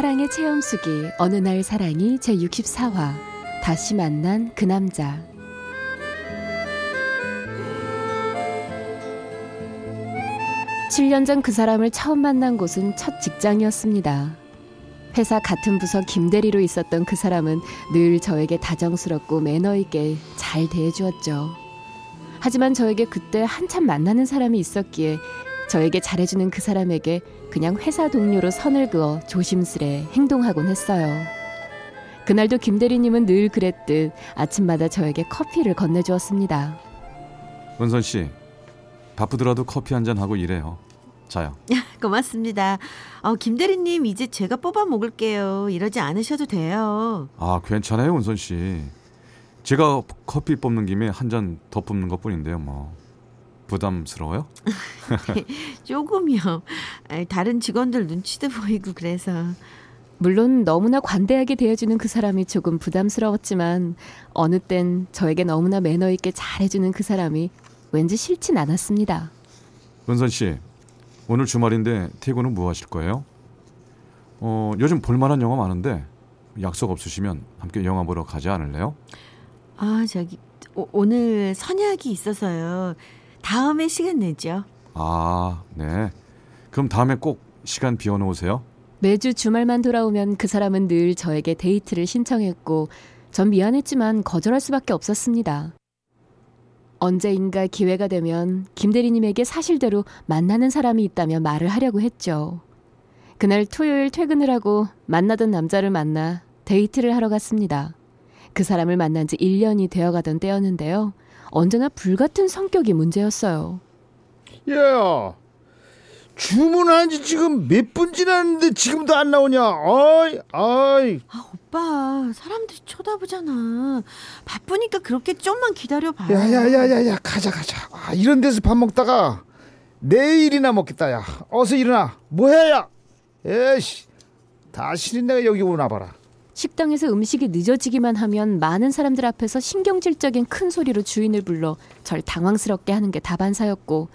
사랑의 체험수기 어느 날 사랑이 제64화 다시 만난 그 남자 7년 전 그 사람을 처음 만난 곳은 첫 직장이었습니다. 회사 같은 부서 김대리로 있었던 그 사람은 늘 저에게 다정스럽고 매너 있게 잘 대해주었죠. 하지만 저에게 그때 한참 만나는 사람이 있었기에 저에게 잘해주는 그 사람에게 그냥 회사 동료로 선을 그어 조심스레 행동하곤 했어요. 그날도 김 대리님은 늘 그랬듯 아침마다 저에게 커피를 건네주었습니다. 은선 씨 바쁘더라도 커피 한 잔 하고 일해요. 자요. 고맙습니다. 어, 김 대리님 이제 제가 뽑아 먹을게요. 이러지 않으셔도 돼요. 아 괜찮아요 은선 씨. 제가 커피 뽑는 김에 한 잔 더 뽑는 것뿐인데요 뭐 부담스러워요? 조금요. 아이, 다른 직원들 눈치도 보이고 그래서. 물론 너무나 관대하게 대해주는 그 사람이 조금 부담스러웠지만 어느 땐 저에게 너무나 매너 있게 잘해주는 그 사람이 왠지 싫진 않았습니다. 은선 씨 오늘 주말인데 퇴근은 뭐 하실 거예요? 어 요즘 볼만한 영화 많은데 약속 없으시면 함께 영화 보러 가지 않을래요? 아, 저기 오, 오늘 선약이 있어서요. 다음에 시간 내죠. 아 네. 그럼 다음에 꼭 시간 비워 놓으세요. 매주 주말만 돌아오면 그 사람은 늘 저에게 데이트를 신청했고 전 미안했지만 거절할 수밖에 없었습니다. 언제인가 기회가 되면 김 대리님에게 사실대로 만나는 사람이 있다면 말을 하려고 했죠. 그날 토요일 퇴근을 하고 만나던 남자를 만나 데이트를 하러 갔습니다. 그 사람을 만난 지 1년이 되어 가던 때였는데요. 언제나 불같은 성격이 문제였어요. 야, 주문한 지 지금 몇 분 지났는데 지금도 안 나오냐? 아이, 아이. 아, 오빠, 사람들이 쳐다보잖아. 바쁘니까 그렇게 좀만 기다려봐요. 야, 야, 야, 야, 야, 가자, 가자. 아, 이런 데서 밥 먹다가 내일이나 먹겠다, 야. 어서 일어나. 뭐해, 야? 에이씨, 다시는 내가 여기 오나 봐라. 식당에서 음식이 늦어지기만 하면 많은 사람들 앞에서 신경질적인 큰 소리로 주인을 불러 절 당황스럽게 하는 게 다반사였고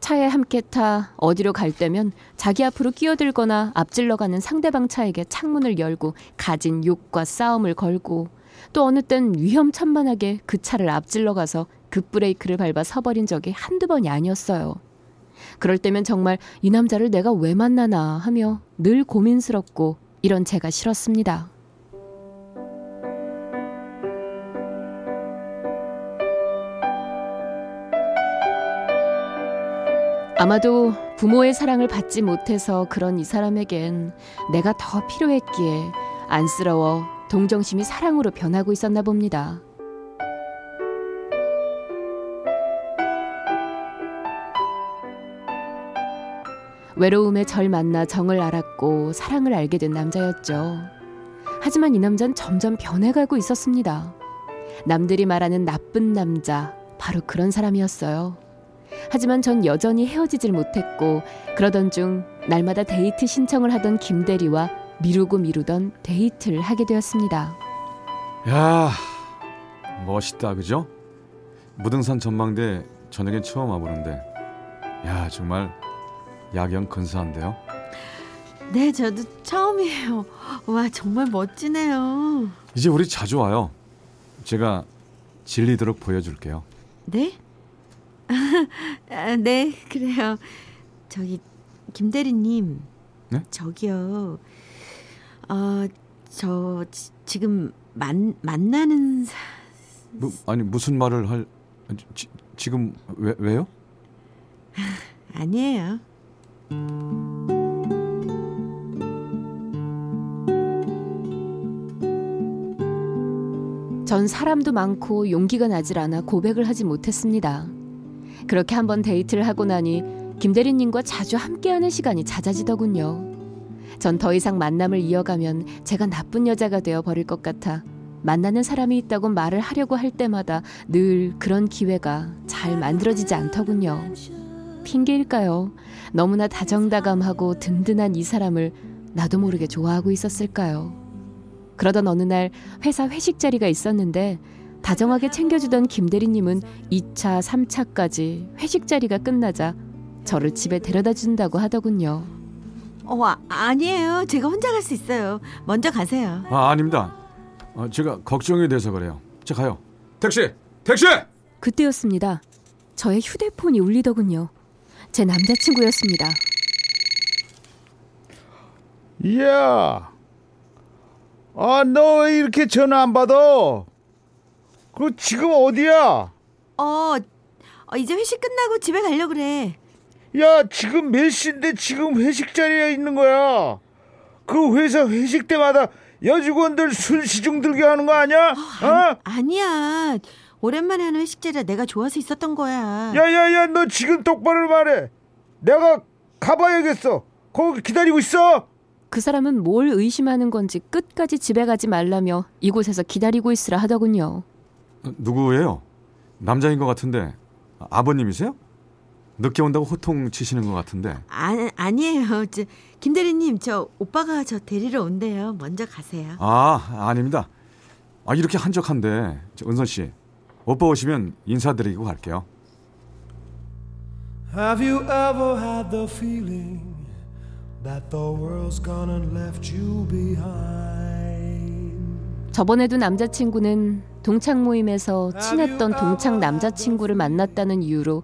차에 함께 타 어디로 갈 때면 자기 앞으로 끼어들거나 앞질러 가는 상대방 차에게 창문을 열고 가진 욕과 싸움을 걸고 또 어느 땐 위험천만하게 그 차를 앞질러 가서 급브레이크를 밟아 서버린 적이 한두 번이 아니었어요. 그럴 때면 정말 이 남자를 내가 왜 만나나 하며 늘 고민스럽고 이런 제가 싫었습니다. 아마도 부모의 사랑을 받지 못해서 그런 이 사람에겐 내가 더 필요했기에 안쓰러워 동정심이 사랑으로 변하고 있었나 봅니다. 외로움에 절 만나 정을 알았고 사랑을 알게 된 남자였죠. 하지만 이 남자는 점점 변해가고 있었습니다. 남들이 말하는 나쁜 남자, 바로 그런 사람이었어요. 하지만 전 여전히 헤어지질 못했고 그러던 중 날마다 데이트 신청을 하던 김대리와 미루고 미루던 데이트를 하게 되었습니다. 야 멋있다 그죠? 무등산 전망대 저녁엔 처음 와보는데 야 정말 야경 근사한데요. 네, 저도 처음이에요. 와, 정말 멋지네요. 이제 우리 자주 와요. 제가 질리도록 보여줄게요. 네? 아, 네, 그래요. 저기 김 대리님. 네? 저기요. 어, 저 지, 지금 만 만나는 사... 무, 아니 무슨 말을 할 지, 지금 왜 왜요? 아니에요. 전 사람도 많고 용기가 나질 않아 고백을 하지 못했습니다. 그렇게 한번 데이트를 하고 나니 김 대리님과 자주 함께하는 시간이 잦아지더군요. 전 더 이상 만남을 이어가면 제가 나쁜 여자가 되어 버릴 것 같아 만나는 사람이 있다고 말을 하려고 할 때마다 늘 그런 기회가 잘 만들어지지 않더군요. 핑계일까요? 너무나 다정다감하고 든든한 이 사람을 나도 모르게 좋아하고 있었을까요? 그러던 어느 날 회사 회식 자리가 있었는데 다정하게 챙겨주던 김대리님은 2차, 3차까지 회식 자리가 끝나자 저를 집에 데려다 준다고 하더군요. 어, 아, 아니에요. 제가 혼자 갈 수 있어요. 먼저 가세요. 아 아닙니다. 어, 제가 걱정이 돼서 그래요. 자 가요. 택시 택시. 그때였습니다. 저의 휴대폰이 울리더군요. 제 남자친구였습니다. 이야. 아, 너 왜 이렇게 전화 안 받아? 그 지금 어디야? 어, 어, 이제 회식 끝나고 집에 가려 그래. 야, 지금 몇 시인데 지금 회식 자리에 있는 거야. 그 회사 회식 때마다 여직원들 술 시중 들게 하는 거 아니야? 어? 아니야. 오랜만에 하는 회식 자리라 내가 좋아서 있었던 거야. 야야야, 너 지금 똑바로 말해. 내가 가봐야겠어. 거기 기다리고 있어. 그 사람은 뭘 의심하는 건지 끝까지 집에 가지 말라며 이곳에서 기다리고 있으라 하더군요. 어, 누구예요? 남자인 것 같은데 아, 아버님이세요? 늦게 온다고 호통 치시는 것 같은데 아, 아니에요. 저, 김 대리님, 저 오빠가 저 데리러 온대요. 먼저 가세요. 아 아닙니다. 아 이렇게 한적한데 저 은선 씨 오빠 오시면 인사드리고 갈게요. Have you ever had the feeling that the world's gone and left you behind? 저번에도 남자친구는 동창 모임에서 친했던 동창 남자친구를 만났다는 이유로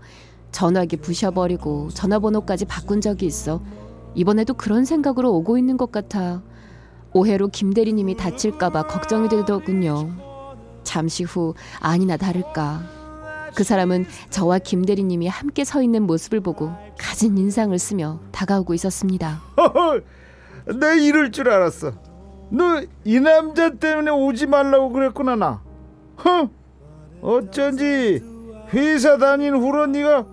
전화기 부셔버리고 전화번호까지 바꾼 적이 있어 이번에도 그런 생각으로 오고 있는 것 같아 오해로 김 대리님이 다칠까봐 걱정이 되더군요. 잠시 후 아니나 다를까 그 사람은 저와 김 대리님이 함께 서 있는 모습을 보고 가진 인상을 쓰며 다가오고 있었습니다. 내 이럴 줄 알았어. 너 이 남자 때문에 오지 말라고 그랬구나 나. 허? 어쩐지 회사 다닌 후로 네가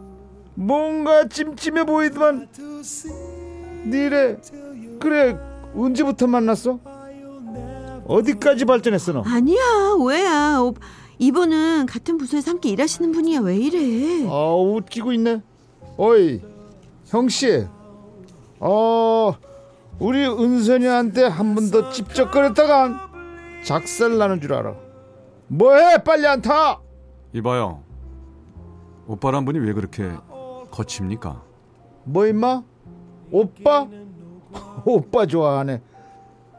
뭔가 찜찜해 보이더만. 니래 그래 언제부터 만났어? 어디까지 발전했어 너? 아니야. 오, 이분은 같은 부서에서 함께 일하시는 분이야. 왜 이래? 아 웃기고 있네. 어이 형씨. 어 우리 은선이한테 한 번 더 찝쩍거렸다간 작살 나는 줄 알아. 뭐해 빨리 안 타. 이봐요. 오빠란 분이 왜 그렇게 거칩니까? 뭐 임마? 오빠? 오빠 좋아하네.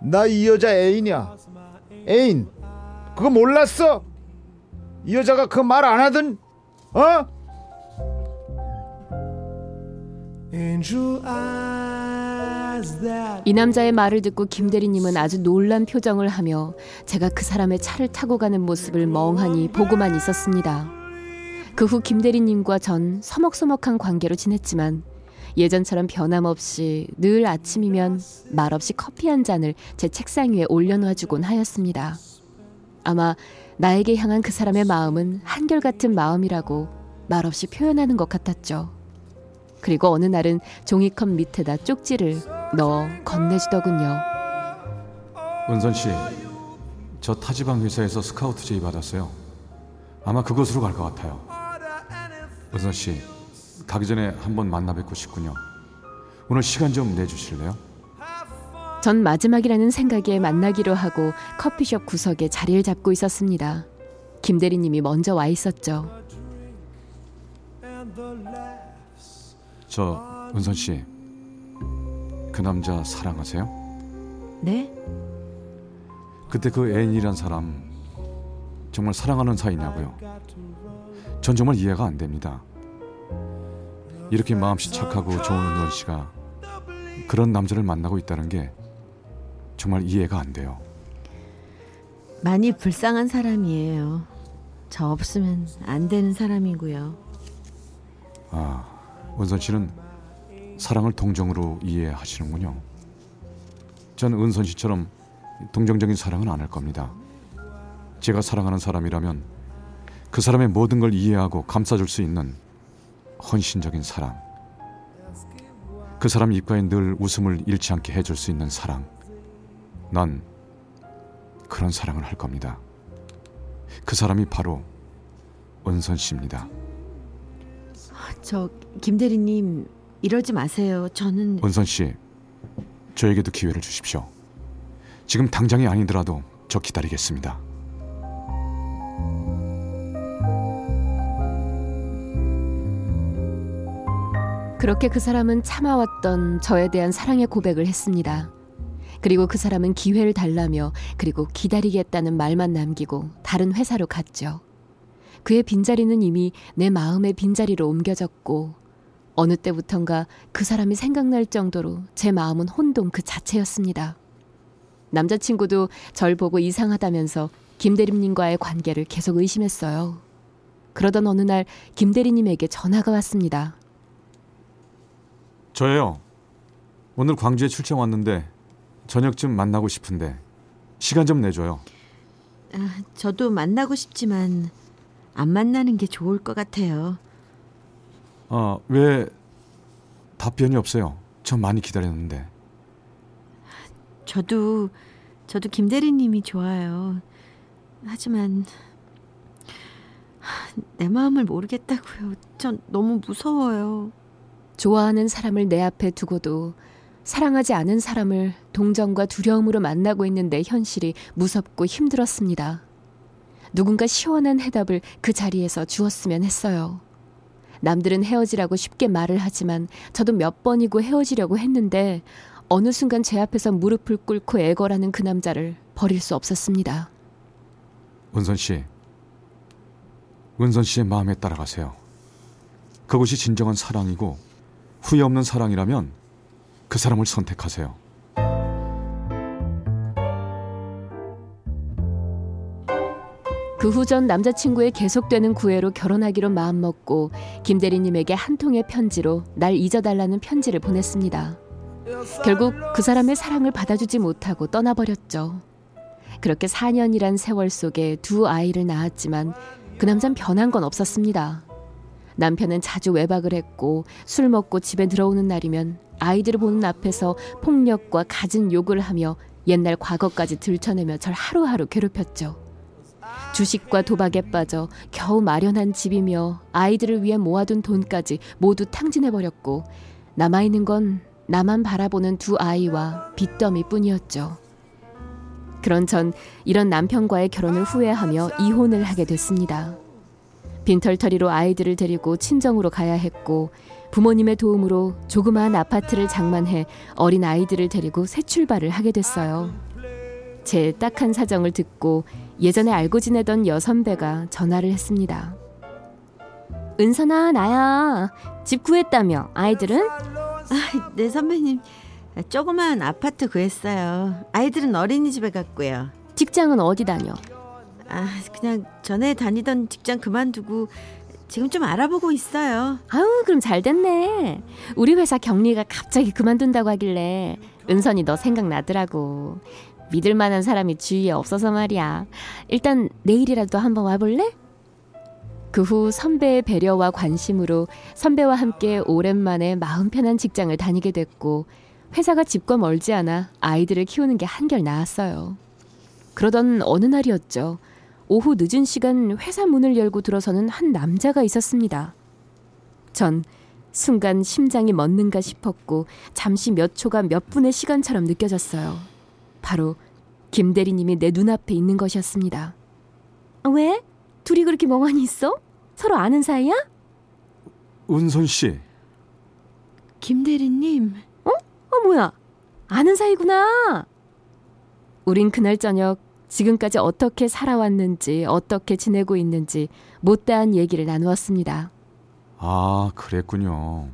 나 이 여자 애인이야. 애인. 그거 몰랐어? 이 여자가 그 말 안 하던 어? Eyes that 이 남자의 말을 듣고 김 대리님은 아주 놀란 표정을 하며 제가 그 사람의 차를 타고 가는 모습을 멍하니 보고만 있었습니다. 그 후 김 대리님과 전 서먹서먹한 관계로 지냈지만 예전처럼 변함없이 늘 아침이면 말없이 커피 한 잔을 제 책상 위에 올려놔주곤 하였습니다. 아마 나에게 향한 그 사람의 마음은 한결같은 마음이라고 말없이 표현하는 것 같았죠. 그리고 어느 날은 종이컵 밑에다 쪽지를 넣어 건네주더군요. 은선 씨, 저 타지방 회사에서 스카우트 제의 받았어요. 아마 그곳으로 갈 것 같아요. 은선 씨, 가기 전에 한번 만나 뵙고 싶군요. 오늘 시간 좀 내주실래요? 전 마지막이라는 생각에 만나기로 하고 커피숍 구석에 자리를 잡고 있었습니다. 김 대리님이 먼저 와 있었죠. 저 은선 씨, 그 남자 사랑하세요? 네? 그때 그 애인이란 사람 정말 사랑하는 사이냐고요? 전 정말 이해가 안 됩니다. 이렇게 마음씨 착하고 좋은 은원 씨가 그런 남자를 만나고 있다는 게 정말 이해가 안 돼요. 많이 불쌍한 사람이에요. 저 없으면 안 되는 사람이고요. 아, 은선 씨는 사랑을 동정으로 이해하시는군요. 전 은선 씨처럼 동정적인 사랑은 안 할 겁니다. 제가 사랑하는 사람이라면 그 사람의 모든 걸 이해하고 감싸줄 수 있는 헌신적인 사랑. 그 사람 입가에 늘 웃음을 잃지 않게 해줄 수 있는 사랑. 난 그런 사랑을 할 겁니다. 그 사람이 바로 은선 씨입니다. 저 김대리님 이러지 마세요. 저는 은선 씨, 저에게도 기회를 주십시오. 지금 당장이 아니더라도 저 기다리겠습니다. 그렇게 그 사람은 참아왔던 저에 대한 사랑의 고백을 했습니다. 그리고 그 사람은 기회를 달라며 그리고 기다리겠다는 말만 남기고 다른 회사로 갔죠. 그의 빈자리는 이미 내 마음의 빈자리로 옮겨졌고 어느 때부턴가 그 사람이 생각날 정도로 제 마음은 혼동 그 자체였습니다. 남자친구도 절 보고 이상하다면서 김대림님과의 관계를 계속 의심했어요. 그러던 어느 날 김대리님에게 전화가 왔습니다. 저예요. 오늘 광주에 출장 왔는데 저녁쯤 만나고 싶은데 시간 좀 내줘요. 아, 저도 만나고 싶지만 안 만나는 게 좋을 것 같아요. 아, 왜 답변이 없어요? 저 많이 기다렸는데. 저도 저도 김대리님이 좋아요. 하지만 하, 내 마음을 모르겠다고요. 전 너무 무서워요. 좋아하는 사람을 내 앞에 두고도 사랑하지 않은 사람을 동정과 두려움으로 만나고 있는 내 현실이 무섭고 힘들었습니다. 누군가 시원한 해답을 그 자리에서 주었으면 했어요. 남들은 헤어지라고 쉽게 말을 하지만 저도 몇 번이고 헤어지려고 했는데 어느 순간 제 앞에서 무릎을 꿇고 애걸하는 그 남자를 버릴 수 없었습니다. 은선 씨. 은선 씨의 마음에 따라가세요. 그것이 진정한 사랑이고 후회 없는 사랑이라면 그 사람을 선택하세요. 그 후 전 남자친구의 계속되는 구애로 결혼하기로 마음먹고 김대리님에게 한 통의 편지로 날 잊어달라는 편지를 보냈습니다. 결국 그 사람의 사랑을 받아주지 못하고 떠나버렸죠. 그렇게 4년이란 세월 속에 두 아이를 낳았지만 그 남잔 변한 건 없었습니다. 남편은 자주 외박을 했고 술 먹고 집에 들어오는 날이면 아이들을 보는 앞에서 폭력과 갖은 욕을 하며 옛날 과거까지 들춰내며 절 하루하루 괴롭혔죠. 주식과 도박에 빠져 겨우 마련한 집이며 아이들을 위해 모아둔 돈까지 모두 탕진해버렸고 남아있는 건 나만 바라보는 두 아이와 빚더미 뿐이었죠. 그런 전 이런 남편과의 결혼을 후회하며 이혼을 하게 됐습니다. 빈털터리로 아이들을 데리고 친정으로 가야 했고 부모님의 도움으로 조그마한 아파트를 장만해 어린 아이들을 데리고 새 출발을 하게 됐어요. 제 딱한 사정을 듣고 예전에 알고 지내던 여선배가 전화를 했습니다. 은선아, 나야. 집 구했다며. 아이들은? 아, 네 선배님. 조그만 아파트 구했어요. 아이들은 어린이집에 갔고요. 직장은 어디 다녀? 아, 그냥 전에 다니던 직장 그만두고 지금 좀 알아보고 있어요. 아우, 그럼 잘 됐네. 우리 회사 경리가 갑자기 그만둔다고 하길래 은선이 너 생각나더라고. 믿을 만한 사람이 주위에 없어서 말이야. 일단 내일이라도 한번 와볼래? 그 후 선배의 배려와 관심으로 선배와 함께 오랜만에 마음 편한 직장을 다니게 됐고 회사가 집과 멀지 않아 아이들을 키우는 게 한결 나았어요. 그러던 어느 날이었죠. 오후 늦은 시간 회사 문을 열고 들어서는 한 남자가 있었습니다. 전 순간 심장이 멎는가 싶었고 잠시 몇 초가 몇 분의 시간처럼 느껴졌어요. 바로 김 대리님이 내 눈앞에 있는 것이었습니다. 왜? 둘이 그렇게 멍하니 있어? 서로 아는 사이야? 은선 씨. 김 대리님. 어, 뭐야? 아는 사이구나. 우린 그날 저녁 지금까지 어떻게 살아왔는지, 어떻게 지내고 있는지 못다한 얘기를 나누었습니다. 아, 그랬군요.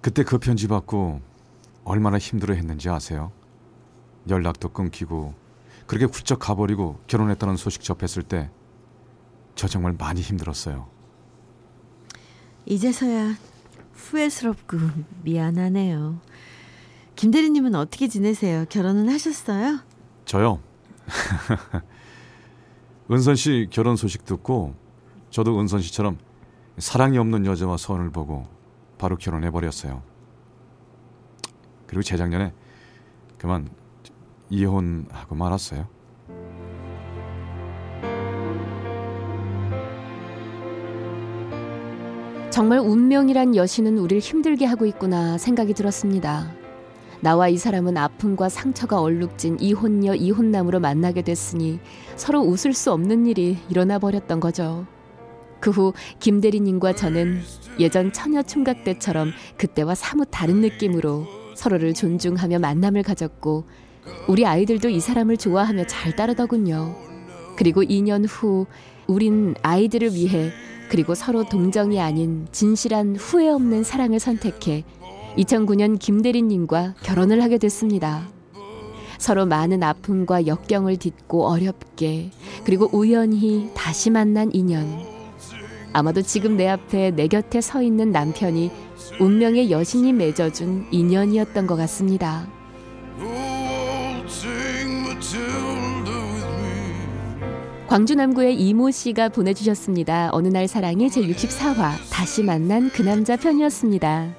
그때 그 편지 받고 얼마나 힘들어 했는지 아세요? 연락도 끊기고 그렇게 훌쩍 가버리고 결혼했다는 소식 접했을 때 저 정말 많이 힘들었어요. 이제서야 후회스럽고 미안하네요. 김 대리님은 어떻게 지내세요? 결혼은 하셨어요? 저요. 은선 씨 결혼 소식 듣고 저도 은선 씨처럼 사랑이 없는 여자와 선을 보고 바로 결혼해 버렸어요. 그리고 재작년에 그만 이혼하고 말았어요. 정말 운명이란 여신은 우릴 힘들게 하고 있구나 생각이 들었습니다. 나와 이 사람은 아픔과 상처가 얼룩진 이혼녀 이혼남으로 만나게 됐으니 서로 웃을 수 없는 일이 일어나 버렸던 거죠. 그 후 김대리님과 저는 예전 처녀 총각 때처럼 그때와 사뭇 다른 느낌으로 서로를 존중하며 만남을 가졌고 우리 아이들도 이 사람을 좋아하며 잘 따르더군요. 그리고 2년 후 우린 아이들을 위해 그리고 서로 동정이 아닌 진실한 후회 없는 사랑을 선택해 2009년 김대리님과 결혼을 하게 됐습니다. 서로 많은 아픔과 역경을 딛고 어렵게 그리고 우연히 다시 만난 인연. 아마도 지금 내 앞에 내 곁에 서 있는 남편이 운명의 여신이 맺어준 인연이었던 것 같습니다. 광주 남구의 이모 씨가 보내주셨습니다. 어느 날 사랑의 제 64화 다시 만난 그 남자 편이었습니다.